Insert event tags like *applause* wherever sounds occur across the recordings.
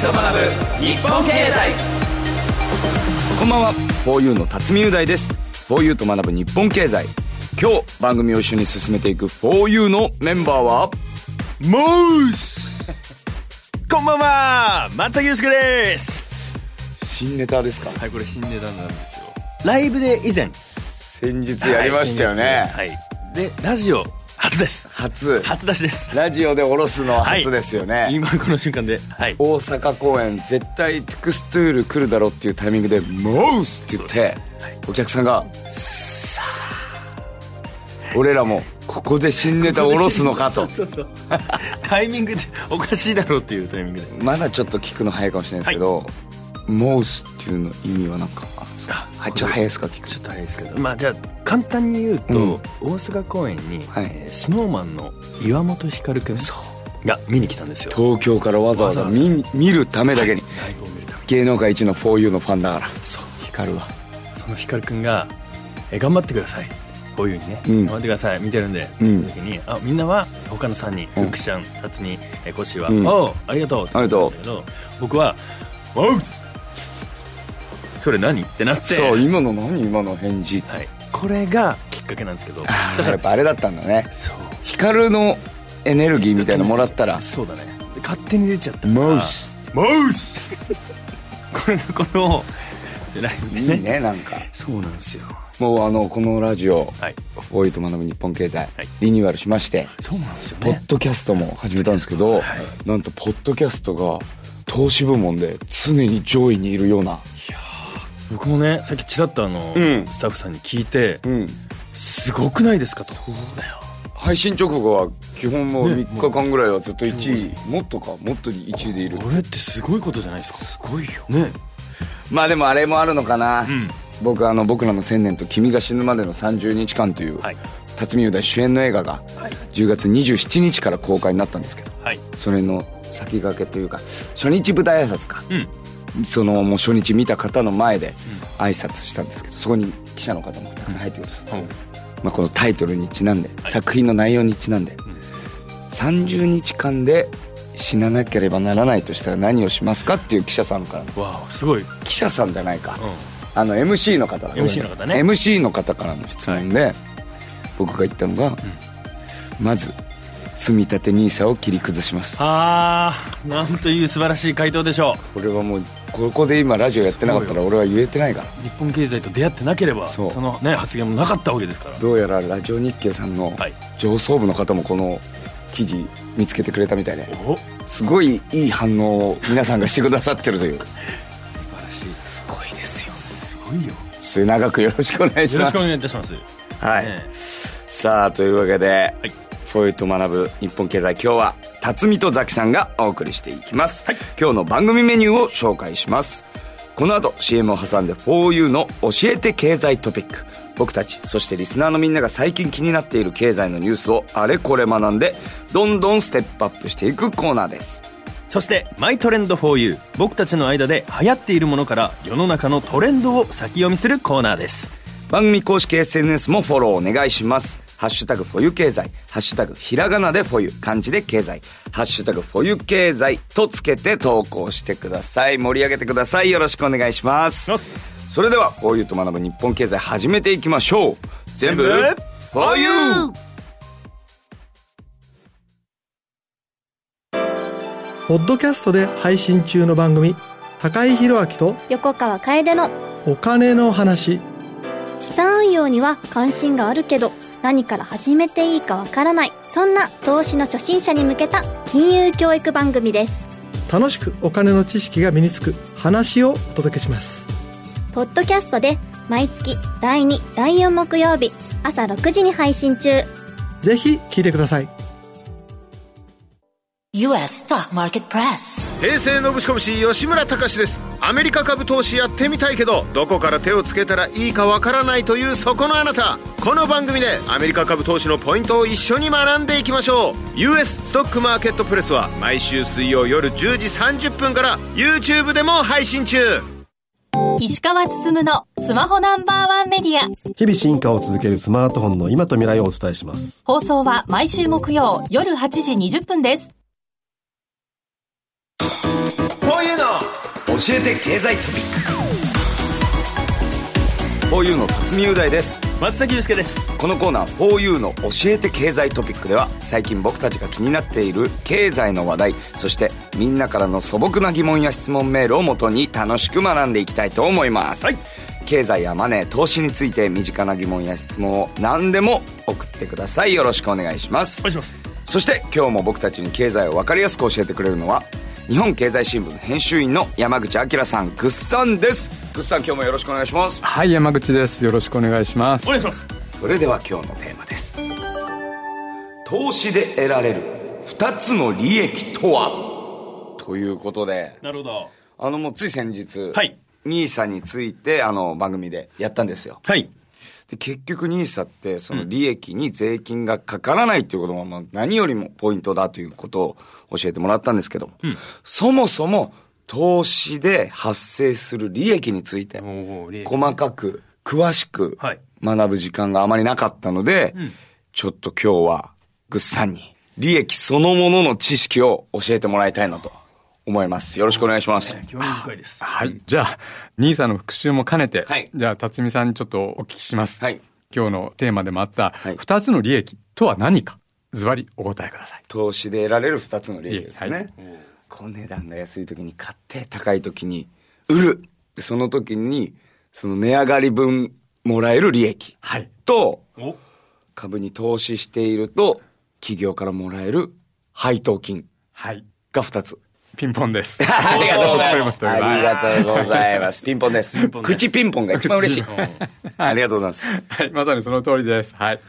ーと学ぶ日本経済。こんばんは。4U の辰巳雄大です。4U と学ぶ日本経済。今日番組を一緒に進めていく 4U のメンバーはモース。こんばんは。松崎祐介です。新ネタですか？はいこれ新ネタなんですよ。ライブで以前。先日やりましたよね、はい、でラジオ初です。初。初出しです。ラジオで下ろすのは初ですよね、今この瞬間で。はい。大阪公演絶対トゥクストゥール来るだろうっていうタイミングで「モース!」って言って、はい。お客さんが「さあ。俺らもここで新ネタ下ろすのかと。そうそうタイミングでおかしいだろうっていうタイミングで。まだちょっと聞くの早いかもしれないですけど「モース」っていうの意味はなんかあるんですか？はいちょっと早いですか？聞くちょっと早いですけど。まあじゃあ簡単に言うと、うん。大阪公演に、はい。えースノーマンの岩本光君が見に来たんですよ。東京からわざわざ見に見るためだけに。ライブを見るために。芸能界一の 4U のファンだから。そう。光るわ。その光くんが「え頑張ってください」こういうふうにね、うん。頑張ってください。見てるんで、うん。時にあみんなは他の3人うん。福ちゃん辰巳えコッシーは「うん。おうありがとう」ありがとうって言うんだけど僕は「おう!」それ何？ってなって。そう今の何？今の返事。はい、これがきっかけなんですけど。だからっぱあれだったんだね。そう。光のエネルギーみたいなのもらったら。そうだね。で勝手に出ちゃった。からモー。スモース。*laughs* これがこのライブでいいねなんか。そうなんですよ。もうあのこのラジオはい「大井と学ぶ日本経済はい」リニューアルしましてそうなんですよポッねドキャストも始めたんですけどなんとポッドキャストが投資部門で常に上位にいるような僕もねさっきちらっとあの、うん。スタッフさんに聞いてうん。すごくないですかと。そうだよ。配信直後は基本もうね3日間ぐらいはずっと1位もっとかもっと1位でいる。これってすごいことじゃないですか。すごいよ。ね。まあでもあれもあるのかな、ん。僕あの僕らの千年と君が死ぬまでの30日間という、はい。辰巳雄大主演の映画がはい。10月27日から公開になったんですけどはい。それの先駆けというか初日舞台挨拶か。うんそのもう初日見た方の前で挨拶したんですけどそこに記者の方もたくさん入ってくださって、うん。まあ、このタイトルにちなんで、作品の内容にちなんで、30日間で死ななければならないとしたら何をしますかっていう記者さんから。わあすごい、うん、記者さんじゃないか、あの MC の方。だ MC の方ね。MC の方からの質問で、僕が言ったのが、まず積み立て NISA を切り崩します。ああなんという素晴らしい回答でしょう。これはもうここで今ラジオやってなかったら俺は言えてないから。日本経済と出会ってなければそのね発言もなかったわけですから。どうやらラジオ日経さんのはい。上層部の方もこの記事見つけてくれたみたいで。おすごいいい反応を皆さんがしてくださってるという。*laughs* 素晴らしい。すごいですよ。すごいよ。末永くよろしくお願いします。よろしくお願いいたします。はい、ねさあというわけで、はいフォイと学ぶ日本経済今日は辰巳とザキさんがお送りしていきます、はい。今日の番組メニューを紹介します。この後 CM を挟んで 4U の教えて経済トピック。僕たちそしてリスナーのみんなが最近気になっている経済のニュースをあれこれ学んでどんどんステップアップしていくコーナーです。そして「マイトレンド 4U」僕たちの間で流行っているものから世の中のトレンドを先読みするコーナーです。番組公式 SNS もフォローお願いします。ハッシュタグフォユ経済、ハッシュタグひらがなでフォユ、漢字で経済、ハッシュタグフォユ経済とつけて投稿してください。盛り上げてください。よろしくお願いします。それでは、フォユと学ぶ日本経済始めていきましょう。全部、フォユポッドキャストで配信中の番組高井宏明と横川楓のお金の話資産運用には関心があるけど何から始めていいかわからないそんな投資の初心者に向けた金融教育番組です。楽しくお金の知識が身につく話をお届けします。ポッドキャストで毎月第2第4木曜日朝6時に配信中。ぜひ聞いてください U.S. Stock Market Press. 平成のぶしこぶし吉村隆です。アメリカ株投資やってみたいけどどこから手をつけたらいいかわからないというそこのあなた。この番組でアメリカ株投資のポイントを一緒に学んでいきましょう。US ストックマーケットプレスは毎週水曜夜10時30分から YouTube でも配信中。石川つつむのスマホナンバーワンメディア。日々進化を続けるスマートフォンの今と未来をお伝えします。放送は毎週木曜夜8時20分ですえて経済トピック。4U の辰巳雄大です。松崎祐介です。このコーナー 4U の教えて経済トピックでは最近僕たちが気になっている経済の話題そしてみんなからの素朴な疑問や質問メールをもとに楽しく学んでいきたいと思います、はい。経済やマネー投資について身近な疑問や質問を何でも送ってください。よろしくお願いします。お願いします。そして今日も僕たちに経済を分かりやすく教えてくれるのは日本経済新聞編集員の山口明さんぐっさんです。ぐっさん今日もよろしくお願いします。はい山口です。よろしくお願いします。お願いします。それでは今日のテーマです。投資で得られる2つの利益とは？ということで。なるほど。あのもうつい先日はい。ニーサについてあの番組でやったんですよ。はいで結局ニーサってその利益に税金がかからないっていうこともまあ何よりもポイントだということを教えてもらったんですけども、そもそも投資で発生する利益について細かく詳しくはい。学ぶ時間があまりなかったので、ちょっと今日はぐっさんに利益そのものの知識を教えてもらいたいなと思います。よろしくお願いします。興味深いです。はい。じゃあニーサの復習も兼ねて、はい。じゃあ辰巳さんにちょっとお聞きします、はい。今日のテーマでもあったはい。2つの利益とは何か。ズバリお答えください。投資で得られる2つの利益ですね。はい。こう値段が安い時に買って高い時に売る。でその時にその値上がり分もらえる利益。はい。とお。株に投資していると企業からもらえる配当金はい。が2つ。ピンポンです *laughs* ありがとうございます。*laughs* ありがとうございます。ピンポンです。口ピンポンが一番嬉しい。ありがとうございます。はい、まさにその通りです。はい。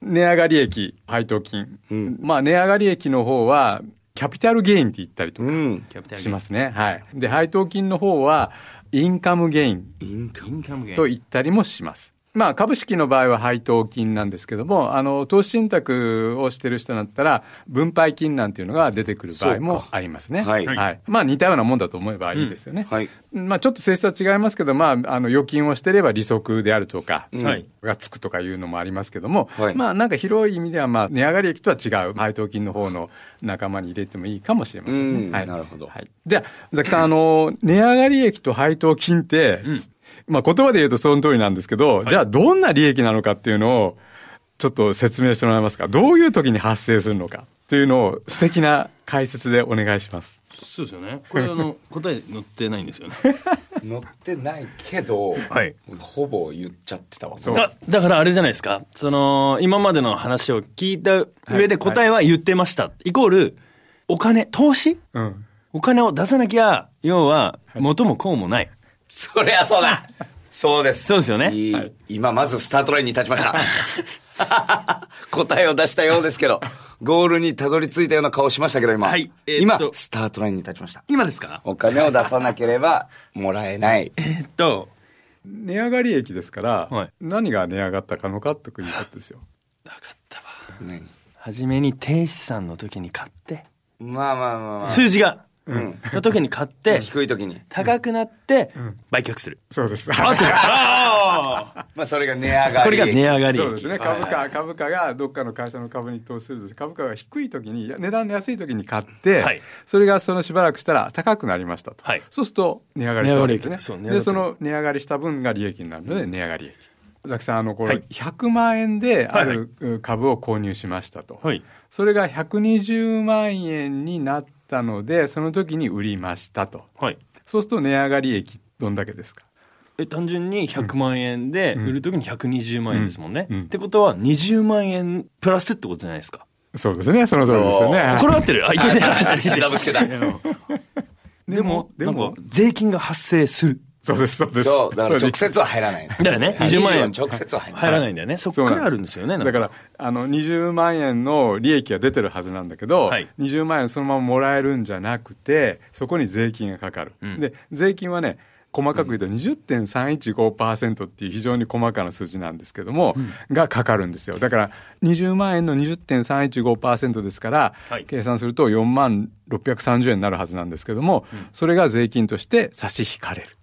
値上がり益、配当金。まあ、値上がり益の方は、キャピタルゲインって言ったりとかしますね。はい。で、配当金の方は、インカムゲインインカムインカムゲインと言ったりもします。まあ、株式の場合は配当金なんですけども、あの、投資信託をしてる人だったら、分配金なんていうのが出てくる場合もありますね。はいはい。まあ、似たようなもんだと思えばいいですよね。はい。まあ、ちょっと性質は違いますけど、まあ、あの、預金をしてれば利息であるとか、はいがつくとかいうのもありますけども、はいまあ、なんか広い意味では、まあ、値上がり益とは違う配当金の方の仲間に入れてもいいかもしれませんね。うんはい。なるほどはい。じゃあ、ザキさん、あの、値上がり益と配当金って、まあ、言葉で言うとその通りなんですけど、じゃあ、どんな利益なのかっていうのを、ちょっと説明してもらえますか？どういう時に発生するのかというのを素敵な解説でお願いします。そうですよね。これあの *laughs* 答え載ってないんですよね。*laughs* 乗ってないけど、はい。ほぼ言っちゃってたわ。だだからあれじゃないですか。その今までの話を聞いた上で答えは言ってました、イコールお金投資？うん。お金を出さなきゃ要は元も子もない、そりゃそうだそうです。そうですよねいい今まずスタートラインに立ちました。*laughs* 答えを出したようですけど、ゴールにたどり着いたような顔しましたけど、今。はいえー今、スタートラインに立ちました。今ですか？お金を出さなければもらえない。*laughs* えっと値上がり益ですから、はい何が値上がったかのかということですよ。分かったわ何？初めに低資産の時に買ってまあまあまあまあ。数字が、うん。の時に買って低い時に。高くなって売却する、そうです。あ *laughs* まあそれが値上がり。これが値上がりそうですね。株価、はい株価がどっかの会社の株に投資すると、株価が低い時に、値段の安い時に買って、はいそれがそのしばらくしたら高くなりましたと。はいそうすると値上がりしたわけですね。値上がり益そう値上がりで、その値上がりした分が利益になるので、値上がり益。ザキさん、あの、これ、はい100万円であはいはいる株を購入しましたと。はいそれが120万円になったので、その時に売りましたと。はい。そうすると値上がり益どんだけですか？え単純に100万円で売る時に120万円ですもんね、うん。うん。ってことは20万円プラスってことじゃないですか。そうですね。その通りですよね。これ合ってる。あいけない合ってる。*laughs* ダブつけた。でもでも。なんか税金が発生するそうです、そうです。そう、だから直接は入らない。だからね20万円直接は入らない。入らないんだよねそっからあるんですよねだから、あの、20万円の利益が出てるはずなんだけど、はい20万円そのままもらえるんじゃなくて、そこに税金がかかる。んで、税金はね、細かく言うと20.315%っていう非常に細かな数字なんですけども、がかかるんですよ。だから、20万円の20.315%ですから、はい計算すると4万630円になるはずなんですけども、それが税金として差し引かれる。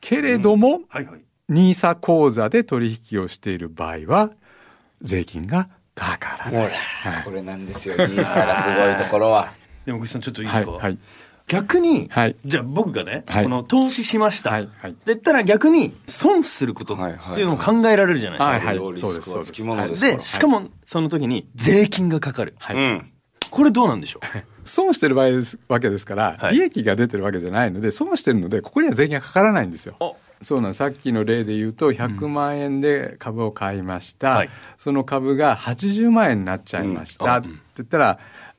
けれども、はいはいニーサ口座で取引をしている場合は、税金がかからない。ほら、これなんですよ、ニーサがすごいところは。でも、ぐさん、ちょっといいですか、はい。はい。逆に、はいじゃあ僕がね、はいこの投資しました。はいってはい言ったら逆に損することっていうのも考えられるじゃないですか。はいはいリそうですスクはつきものですからで、しかもその時に税金がかかる。はいうん。これどうなんでしょう？*laughs* 損してる場合ですわけですから、はい。利益が出てるわけじゃないので、損してるので、ここには税金がかからないんですよ。お。そうなんさっきの例で言うと、100万円で株を買いました、はい。その株が80万円になっちゃいました、って言ったら、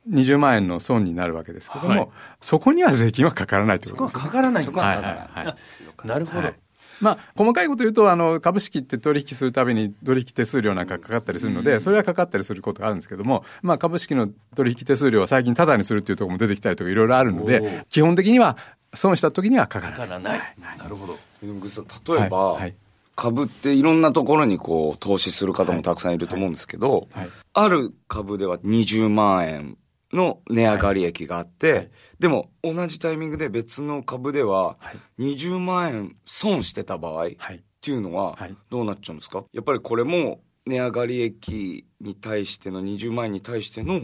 20万円の損になるわけですけども、はい。そこには税金はかからないということです、かからない。んだそこはかからない。はいはいはい。あなるほど。はいまあ、細かいこと言うとあの株式って取引するたびに取引手数料なんかかかったりするので、それはかかったりすることがあるんですけども、まあ、株式の取引手数料は最近タダにするっていうところも出てきたりとかいろいろあるので基本的には損した時にはかからない。かからない。なるほど。例えば、はい。はい。株っていろんなところにこう投資する方もたくさんいると思うんですけど、はい。ある株では20万円の値上がり益があって、でも同じタイミングで別の株では20万円損してた場合っはいていうのははい。どうなっちゃうんですか？やっぱりこれも値上がり益に対しての20万円に対しての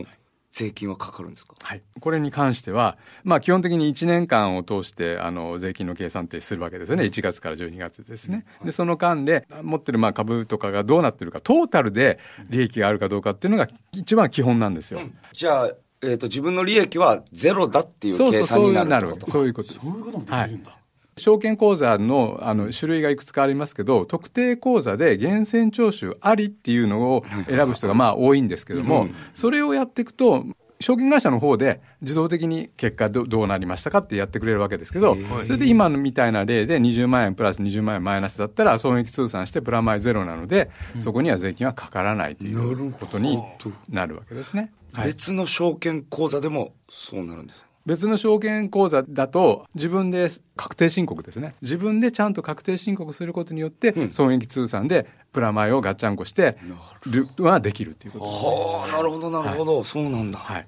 税金はかかるんですか？はい、これに関しては、まあ、基本的に1年間を通してあの税金の計算ってするわけですよね、1月から12月ですね。で、その間で持ってるまあ株とかがどうなってるか、トータルで利益があるかどうかっていうのが一番基本なんですよ。じゃあ、えー、と自分の利益はゼロだっていう計算にそういうなるそういうことです。そういうこともできはいるんだ。証券口座のあの種類がいくつかありますけど、特定口座で源泉徴収ありっていうのを選ぶ人がまあ多いんですけども、それをやっていくと、証券会社の方で自動的に結果どどうなりましたかってやってくれるわけですけど、それで今のみたいな例で20万円プラス20万円マイナスだったら損益通算してプラマイゼロなので、そこには税金はかからないということになるわけですね。はい別の証券口座でもそうなるんですか別の証券口座だと自分で確定申告ですね。自分でちゃんと確定申告することによって、損益通算でプラマイをガッチャンコしてるはできるっていうことです、はあなるほどなるほど、そうなんだ、はい、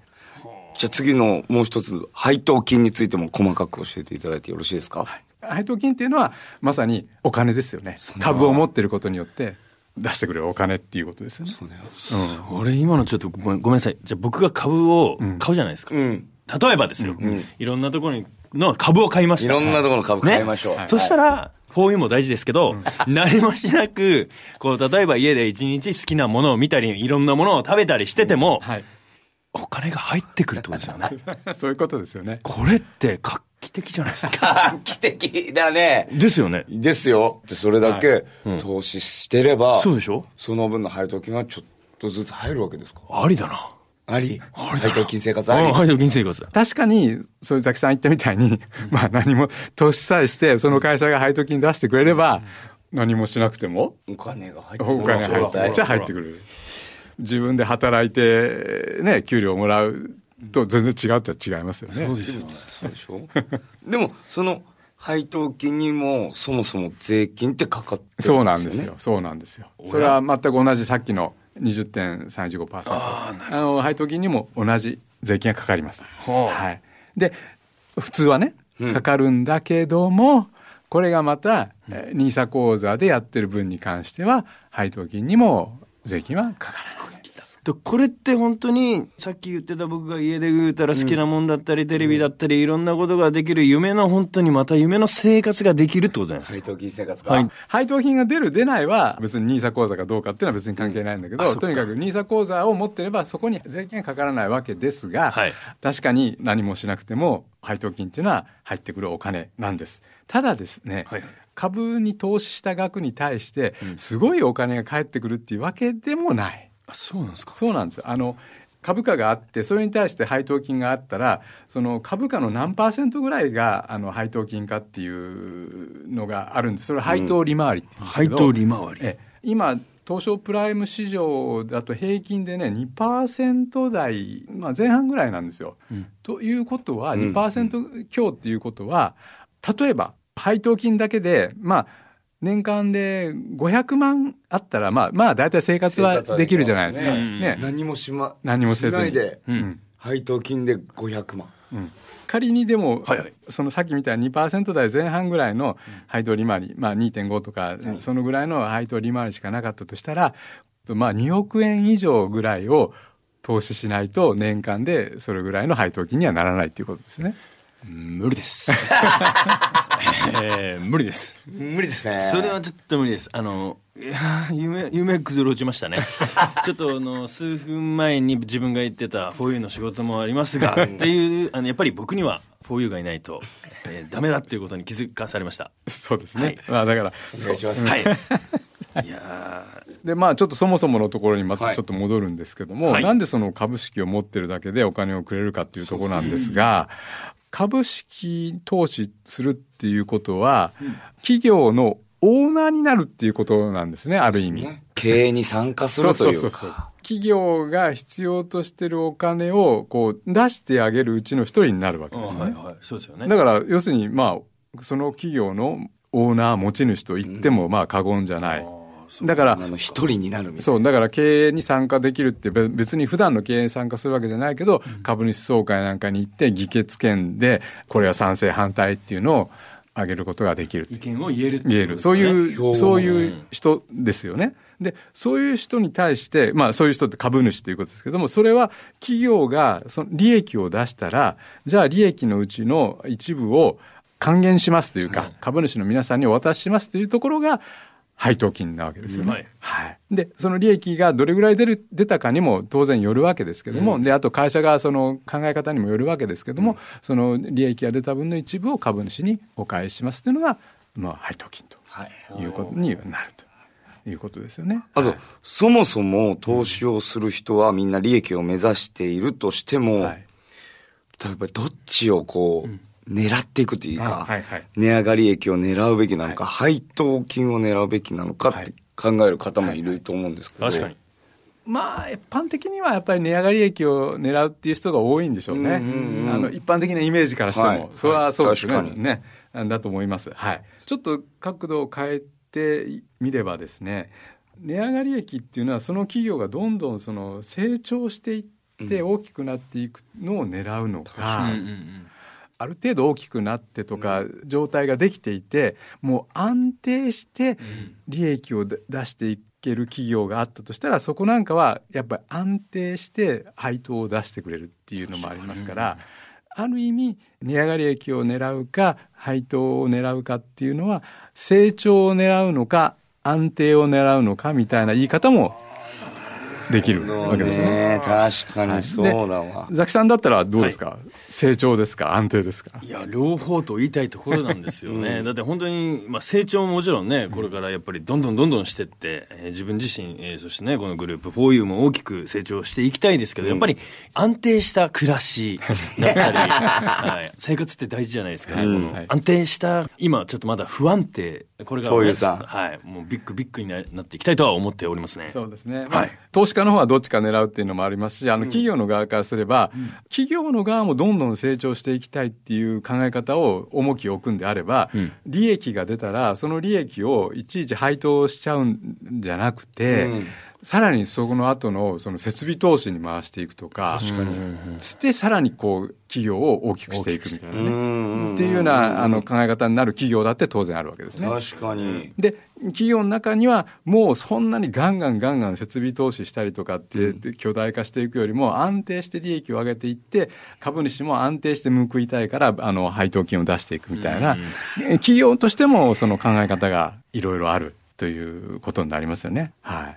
じゃあ次のもう一つ配当金についても細かく教えていただいてよろしいですか、配当金っていうのはまさにお金ですよね。株を持ってることによって出してくれるお金っていうことですよね。そうだよ。俺今のちょっとごめんごめんなさい。じゃあ僕が株を買うじゃないですか。うん。例えばですよ、いろんなところにの株を買いました。いろんなところの株買いましょう、ねそしたら、フォーユーも大事ですけど、何もしなく、こう、例えば家で一日好きなものを見たり、いろんなものを食べたりしてても、はい。お金が入ってくるってことですよね。*laughs* そういうことですよね。これって画期的じゃないですか。*laughs* 画期的だね。ですよね。ですよ。でそれだけ投資してれば、そうでしょ？その分の配当金はちょっとずつ入るわけですか？ありだな。あり？配当金生活あり？あ配当金生活。だ。確かに、そういうザキさん言ったみたいに、*laughs* まあ何も投資さえして、その会社が配当金出してくれれば、何もしなくても、お金が入ってくる。お金入って、じゃ入ってくる。自分で働いて、ね、給料もらうと全然違うって違いますよね。そうですよそうでしょ？でもその配当金にもそもそも税金ってかかってるんですよ、ね、そうなんですよ。そうなんですよ。それは全く同じさっきの20.315%。あの、配当金にも同じ税金がかかります。はい。で、普通はね、かかるんだけども、これがまた、えー NISA 口座でやってる分に関しては、配当金にも税金はかからない。でこれって本当にさっき言ってた僕が家で言うたら好きなもんだったり、テレビだったりいろんなことができる夢の本当にまた夢の生活ができるってことないですか。配当金生活か、はい。配当金が出る出ないは別に NISA 口座かどうかっていうのは別に関係ないんだけど、とにかく NISA 口座を持ってればそこに税金がかからないわけですが、はい。確かに何もしなくても配当金っていうのは入ってくるお金なんです。ただですね、はい。株に投資した額に対してすごいお金が返ってくるっていうわけでもない。あそうなんですか。そうなんです。あの株価があってそれに対して配当金があったらその株価の何パーセントぐらいがあの配当金かっていうのがあるんです。それは配当利回りって言うんですけど、配当利回り。え今東証プライム市場だと平均でね2%台、まあ、前半ぐらいなんですよ。ということは2%強っていうことは例えば配当金だけでまあ年間で500万あったらまあまあ大体生活はできるじゃないですか。ね。何もしま何もせずに。しないで、うん。配当金で500万。仮にでも、はいはい。そのさっきみたいに2%台前半ぐらいの配当利回り、まあ、2.5とか、そのぐらいの配当利回りしかなかったとしたら、まあ、2億円以上ぐらいを投資しないと年間でそれぐらいの配当金にはならないっていうことですね。無理です。*laughs* えー無理です。無理ですね。それはちょっと無理です。あの、いやー夢、夢崩れ落ちましたね。*laughs* ちょっとあの、数分前に自分が言ってた、フォーユーの仕事もありますが、*laughs* っていう、あの、やっぱり僕には、フォーユーがいないと、えーダメだっていうことに気づかされました。そうですね。まあだから、お願いします。はい。いやでまあちょっとそもそものところにまはいたちょっと戻るんですけども、はいなんでその株式を持ってるだけでお金をくれるかっていうところなんですが、株式投資するっていうことは、企業のオーナーになるっていうことなんですね、ある意味。経営に参加するというか。企業が必要としてるお金をこう出してあげるうちの一人になるわけーですね。はいはい。そうですよね。だから要するにまあその企業のオーナー持ち主と言ってもまあ過言じゃない。だからあの、一人になるそう、だから経営に参加できるってべ別に普段の経営に参加するわけじゃないけど、株主総会なんかに行って議決権で、これは賛成反対っていうのを上げることができる。意見を言えるって言える。そういう、そういう人ですよね。で、そういう人に対して、まあそういう人って株主ということですけども、それは企業がその利益を出したら、じゃあ利益のうちの一部を還元しますというか、株主の皆さんにお渡ししますというところが、配当金なわけですよね。はい。はい。で、その利益がどれぐらい出る、出たかにも当然よるわけですけども、で、あと会社がその考え方にもよるわけですけども、その利益が出た分の一部を株主にお返ししますというのが、まあ、配当金とい。うことになると。いうことですよね。あと、そもそも投資をする人はみんな利益を目指しているとしても、はい。例えばどっちをこう、狙っていくというか、あはいはい値上がり益を狙うべきなのか、配当金を狙うべきなのかって考える方もいると思うんですけど。確かに。まあ、一般的にはやっぱり値上がり益を狙うっていう人が多いんでしょうね。うんうんうんあの、一般的なイメージからしても。はいそれはそうですね。確かにね。だと思います。はい。ちょっと角度を変えてみればですね、値上がり益っていうのはその企業がどんどんその成長していって大きくなっていくのを狙うのか、ある程度大きくなってとか、状態ができていて、もう安定して利益を出出していける企業があったとしたら、そこなんかはやっぱり安定して配当を出してくれるっていうのもありますから、ある意味、値上がり益を狙うか、配当を狙うかっていうのは、成長を狙うのか、安定を狙うのかみたいな言い方もできるわけですね。ね。確かにそうだわ。ザキさんだったらどうですか、成長ですか？安定ですか？いや、両方と言いたいところなんですよね。だって本当に、まあ、成長ももちろんね、これからやっぱりどんどんどんどんしてって、えー自分自身、えーそしてね、このグループ 4U も大きく成長していきたいですけど、やっぱり安定した暮らしだったり、*laughs* はい、生活って大事じゃないですか。そのはい。安定した、今ちょっとまだ不安定、これから、4U さ。んはい、もうビッグビッグにななっていきたいとは思っておりますね。そうですね。はいまあ投資家の方はどっちか狙うっていうのもありますし、あの、企業の側からすれば、企業の側もどんどん成長していきたいっていう考え方を重きを置くんであれば、ん。利益が出たら、その利益をいちいち配当しちゃうんじゃなくて、うんさらにそこの後のその設備投資に回していくとか、確かに。して、さらにこう、企業を大きくしていくみたいなね。んっていうようなあの考え方になる企業だって当然あるわけですね。確かに。で、企業の中には、もうそんなにガンガンガンガン設備投資したりとかって、で巨大化していくよりも、安定して利益を上げていって、株主も安定して報いたいから、あの、配当金を出していくみたいな、え企業としてもその考え方がいろいろある。ということになりますよね。はい。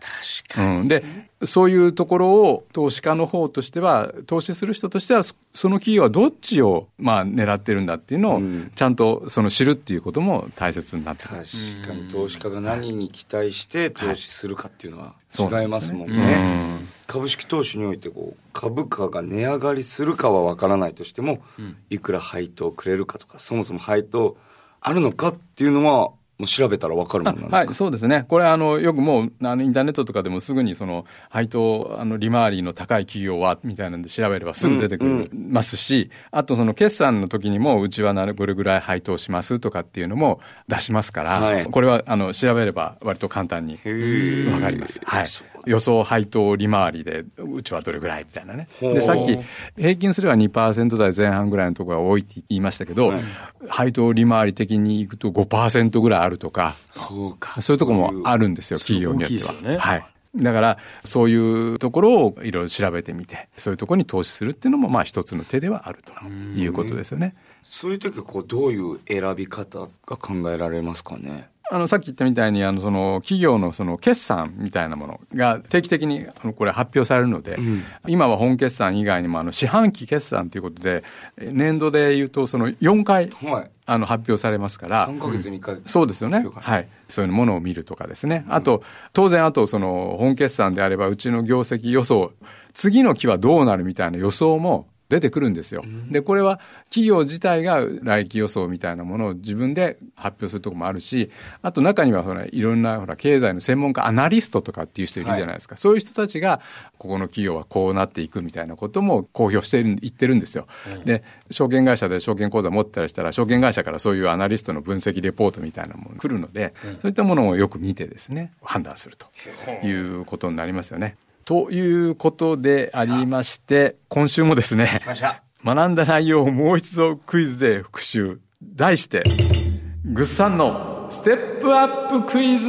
確かに。うん、で、そういうところを投資家の方としては、投資する人としては、そその企業はどっちを、まあ、狙ってるんだっていうのを、うんちゃんとその知るっていうことも大切になってくる。確かに投資家が何に期待して投資するかっていうのは違いますもんうね。ん株式投資においてこう株価が値上がりするかは分からないとしても、いくら配当をくれるかとか、そもそも配当あるのかっていうのは、もう調べたら分かるもんなんですか、はい、そうですね。これ、あの、よくもう、あの、インターネットとかでもすぐに、その、配当、あの、利回りの高い企業は、みたいなんで調べればすぐ出てくるますし、あと、その、決算の時にも、うちはなる、これぐらい配当しますとかっていうのも出しますから、はいこれは、あの、調べれば、割と簡単にーわかります。はいそう。予想配当利回りで、うちはどれぐらいみたいなね。で、さっき、平均すれば2%台前半ぐらいのところが多いって言いましたけど、配当利回り的にいくと5%ぐらいあるとか、そうか。そういうところもあるんですよ、企業によっては。ねはい。だから、そういうところをいろいろ調べてみて、そういうところに投資するっていうのも、まあ一つの手ではあるということですよね。そういう時はこうどういう選び方が考えられますかね？あの、さっき言ったみたいに、あの、その、企業のその、決算みたいなものが定期的に、あの、これ発表されるので、うん、今は本決算以外にも、あの、四半期決算ということで、年度で言うと、その、4回、はい、あの、発表されますから。3ヶ月に1回、うん、そうですよね。はい。そういうものを見るとかですね。あと、当然、あと、その、本決算であれば、うちの業績予想、次の期はどうなるみたいな予想も、出てくるんですよ。で、これは企業自体が来期予想みたいなものを自分で発表するところもあるし、あと中にはほら、いろんなほら、経済の専門家、アナリストとかっていう人いるじゃないですか。はい、そういう人たちが、ここの企業はこうなっていくみたいなことも公表している、言ってるんですよ。うん、で、証券会社で証券口座持ってたりしたら、証券会社からそういうアナリストの分析レポートみたいなものが来るので、うん、そういったものをよく見てですね、判断するということになりますよね。ということでありまして、今週もですね、学んだ内容をもう一度クイズで復習。題して、ぐっさんのステップアップクイズ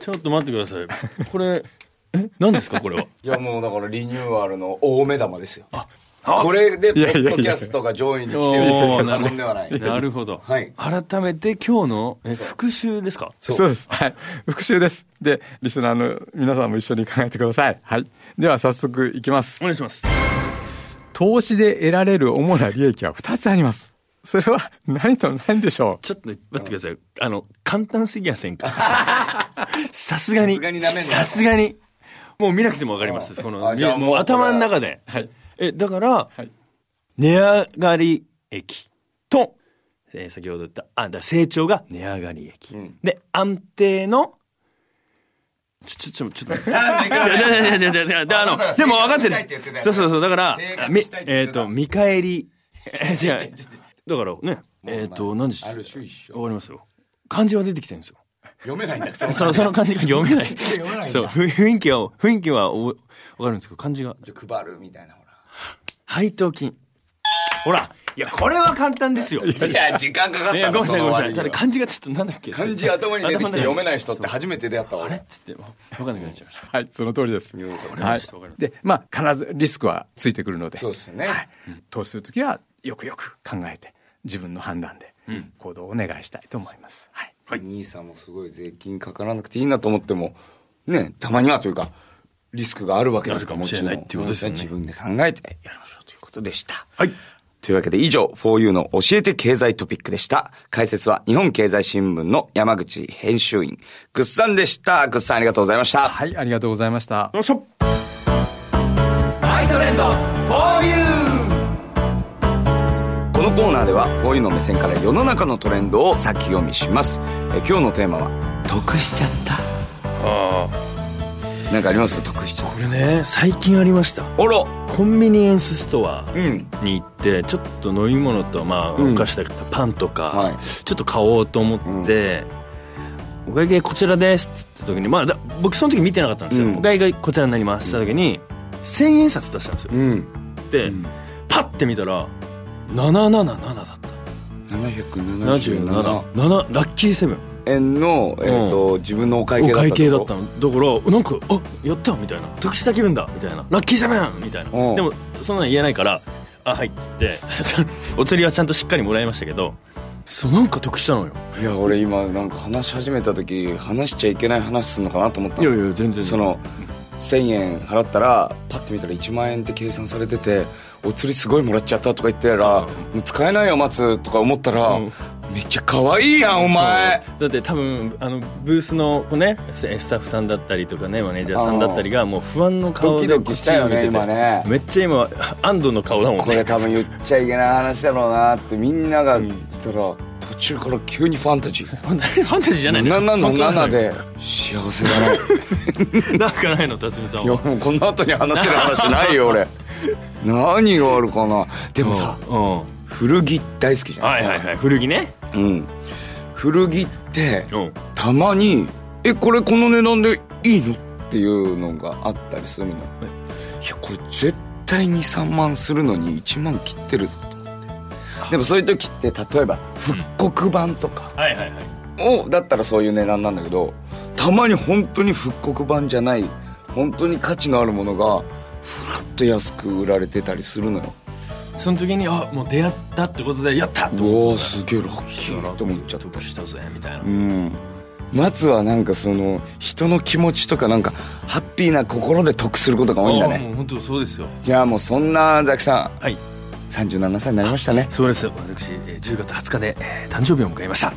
ちょっと待ってください。これ、え何ですかこれは？いやもうだからリニューアルの大目玉ですよ。あこれで、ポッドキャストが上位に来てる過言ではない。なるほど。はい。改めて今日の、え、復習ですか？そうです。はい。復習です。で、リスナーの皆さんも一緒に考えてください。はい。では早速いきます。お願いします。投資で得られる主な利益は2つあります。それは何と何でしょう？ちょっと待ってください。あの、簡単すぎやせんか？*laughs* さすがに。さすがに。もう見なくてもわかります。この、もう頭の中で。はい。え、だから、はい、値上がり益と、えー、先ほど言った、あ、だ成長が値上がり益。うん、で、安定の、ちょ、ちょ、ちょ、ちょっと待って。違う違う違う違う違う。あの、でも分かってる。そうそうそう。だから、み、えっと、見返り。*laughs* *laughs* 違う。だからね、えっと、何でしょう。ある種一緒。わかりますよ。漢字は出てきてるんですよ。読めないんだその、その漢字が読めない。*laughs* 読めないそう、雰囲気は、雰囲気はわかるんですけど、漢字が。じゃ配るみたいな。配当金。ほら、いや、これは簡単ですよ。いや、時間かかったな。ごめんなさい、ごめんなさい。ただ漢字がちょっとなんだっけ漢字頭に出てきて読めない人って初めて出会ったわ。あれ？っつって、わかんなくなっちゃいました。はい、その通りです。はい。で、まあ、必ずリスクはついてくるので。そうですね。はい。投資するときは、よくよく考えて、自分の判断で行動をお願いしたいと思います。はい。はい。兄さんもすごい税金かからなくていいなと思っても、ね、たまにはというか、リスクがあるわけですから、もちろん。っていうことですね。自分で考えてやりましょうことでした。はい。というわけで以上、4U の教えて経済トピックでした。解説は日本経済新聞の山口編集員、ぐっさんでした。ぐっさんありがとうございました。はい、ありがとうございました。よいしょ。マイトレンド 4U! このコーナーでは 4U の目線から世の中のトレンドを先読みします。え今日のテーマは、得しちゃった。ああ。なんかあります？得しちゃった。これね、最近ありました。あらコンビニエンスストアに行って、ちょっと飲み物と、まあ、お菓子だパンとか、はいちょっと買おうと思って、お会計こちらですって言った時に、まあ、だ僕その時見てなかったんですよ。うんお会計こちらになりますって言った時に、1000円札出したんですよ。うん。で、パッて見たら、777だった。777 77。ラッキーセブン。円の、えっ、と、自分のお会計だった会計だったのだからなんかあやったみたいな得した気分だみたいなラッキーセブンみたいなうんでもそんなの言えないからあはいっつってお釣りはちゃんとしっかりもらいましたけどそうなんか得したのよいや、俺今なんか話し始めた時、話しちゃいけない話するのかなと思ったいやいや全然その、1000円払ったら、パッて見たら1万円って計算されてて、お釣りすごいもらっちゃったとか言ってたら、もう使えないよ、待つとか思ったら、うん。めっちゃ可愛いやん、お前。だって多分あのブースのねススタッフさんだったりとかねマネージャーさんだったりがもう不安の顔でドキドキしたよめっちゃ今安堵の顔だもんね。これ多分言っちゃいけない話だろうなってみんなが言ったら、途中から急にファンタジー。*laughs* ファンタジーじゃない7の？本当だ7で？幸せだね。*laughs* なんかないの辰巳さんいやはもうこの後に話せる話ないよ俺 *laughs* 何があるかな？でもさうんうん。古着大好きじゃないですか、はいはいはい。古着ね。うん。古着ってうん。たまにえこれこの値段でいいの？っていうのがあったりするの。いやこれ絶対23万するのに1万切ってるぞと思って。でもそういう時って例えば復刻版とか。はいはいはい。をだったらそういう値段なんだけどたまに本当に復刻版じゃない本当に価値のあるものがふらっと安く売られてたりするのよ。その時にあもう出会ったってことでやったとお思っおすげえラッキーと思っちゃった。得したぜみたいなうん。松はなんかその人の気持ちとかなんかハッピーな心で得することが多いんだね。あもう本当そうですよ。じゃあもうそんなザキさんはい。37歳になりましたね。そうです私えー10月20日で、えー誕生日を迎えました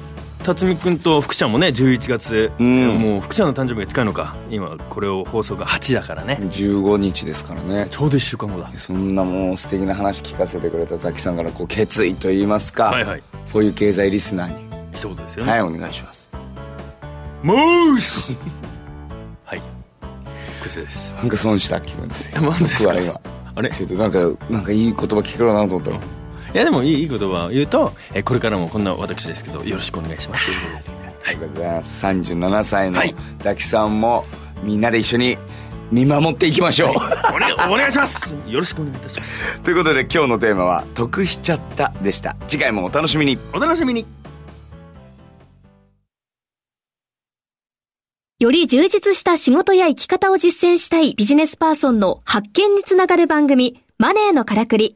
辰巳君と福ちゃんもね11月、うん。もう福ちゃんの誕生日が近いのか。今これを放送が8だからね。15日ですからね。ちょうど1週間後だ。そんなもう素敵な話聞かせてくれたザキさんからこう決意といいますか、はいはい。こういう経済リスナーに。一言ですよね。はいお願いします。モース！*laughs* はい。クセです。なんか損した気分ですよ。*laughs* え何ですあれ？ちょっとなんかなんかいい言葉聞けるなと思ったらいやでもいいいい言葉を言うと、えーこれからもこんな私ですけどよろしくお願いしますということです。ねありがとうございます。37歳のはいザキさんもみんなで一緒に見守っていきましょう、お願いお願いします。よろしくお願いいたします。ということで今日のテーマは「得しちゃった」でした。次回もお楽しみに。お楽しみに。より充実した仕事や生き方を実践したいビジネスパーソンの発見につながる番組、マネーのからくり。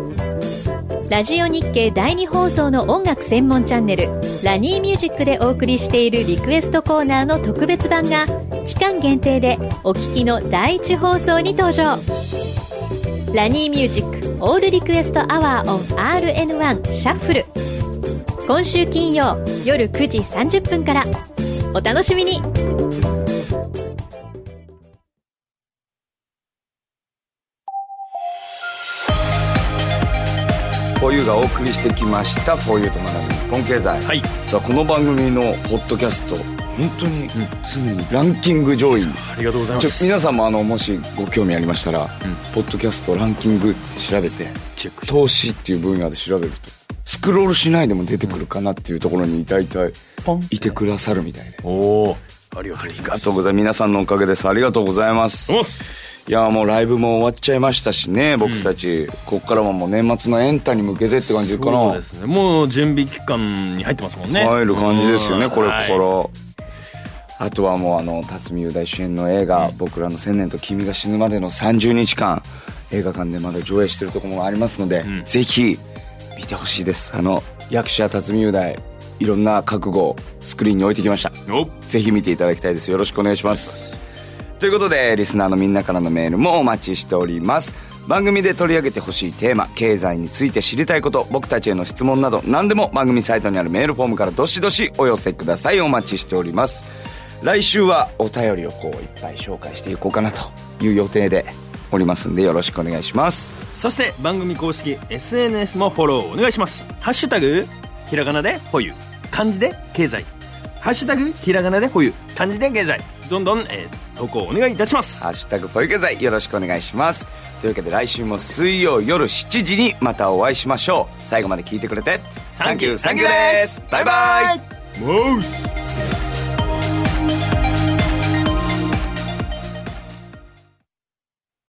ラジオ日経第2放送の音楽専門チャンネルラニーミュージックでお送りしているリクエストコーナーの特別版が期間限定でお聞きの第1放送に登場。ラニーミュージックオールリクエストアワー on RN1 シャッフル今週金曜夜9時30分から。お楽しみに。フォーユーがお送りしてきました「フォーユーと学ぶ日本経済」はい。さあこの番組のポッドキャスト。本当に常にランキング上位。ありがとうございます。皆さんもあのもしご興味ありましたら、ポッドキャストランキングって調べてチェックして。投資っていう分野で調べるとスクロールしないでも出てくるかなっていうところに大体いてくださるみたいで。おおありがとうございあります。皆さんのおかげです。ありがとうございますいやもうライブも終わっちゃいましたしね僕たち、こっからはもう年末のエンタに向けてって感じかな。そうですねもう準備期間に入ってますもんね。入る感じですよねうん。これから、はい。あとはもうあの辰巳雄大主演の映画「僕らの千年と君が死ぬまでの30日間」映画館でまだ上映してるところもありますので、ん。ぜひ見てほしいです。あの役者辰巳雄大いろんな覚悟をスクリーンに置いてきました。おぜひ見ていただきたいです。よろしくお願いしますということでリスナーのみんなからのメールもお待ちしております。番組で取り上げてほしいテーマ経済について知りたいこと僕たちへの質問など何でも番組サイトにあるメールフォームからどしどしお寄せください。お待ちしております。来週はお便りをこういっぱい紹介していこうかなという予定でおりますんでよろしくお願いします。そして番組公式 SNS もフォローお願いします。ハッシュタグひらがなでふぉゆ漢字で経済。ハッシュタグひらがなでふぉゆ漢字で経済。どんどん、えー投稿お願いいたします。ハッシュタグふぉゆ経済よろしくお願いします。というわけで来週も水曜夜7時にまたお会いしましょう。最後まで聞いてくれてサンキューサンキューです。バイバイ。モース